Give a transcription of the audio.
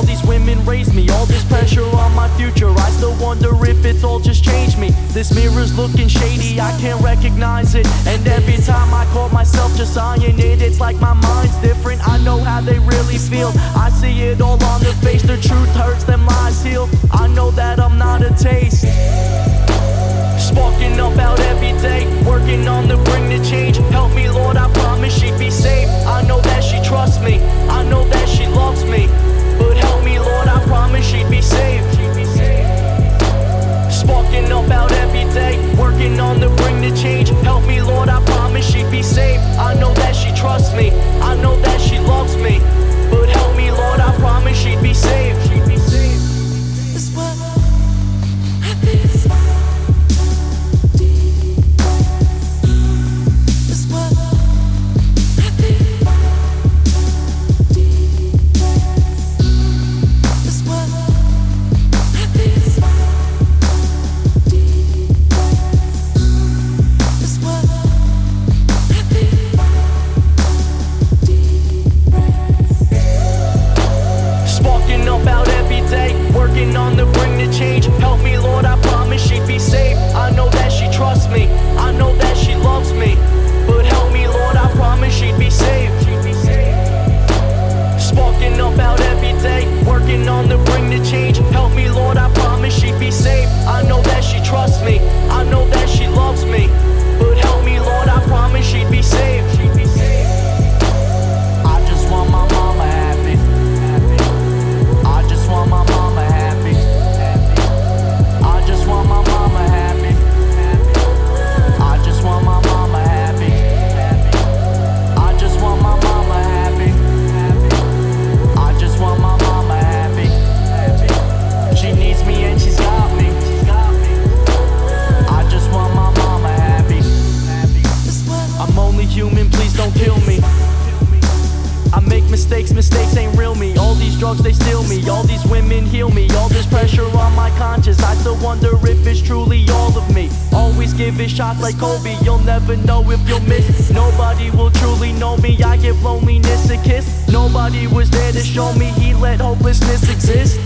All these women raised me, all this pressure on my future. I still wonder if it's all just changed me. This mirror's looking shady, I can't recognize it. And every time I call myself just eyeing it, it's like my mind drugs, they steal me. All these women heal me. All this pressure on my conscience. I still wonder if it's truly all of me. Always giving shots like Kobe. You'll never know if you'll miss. Nobody will truly know me. I give loneliness a kiss. Nobody was there to show me he let hopelessness exist.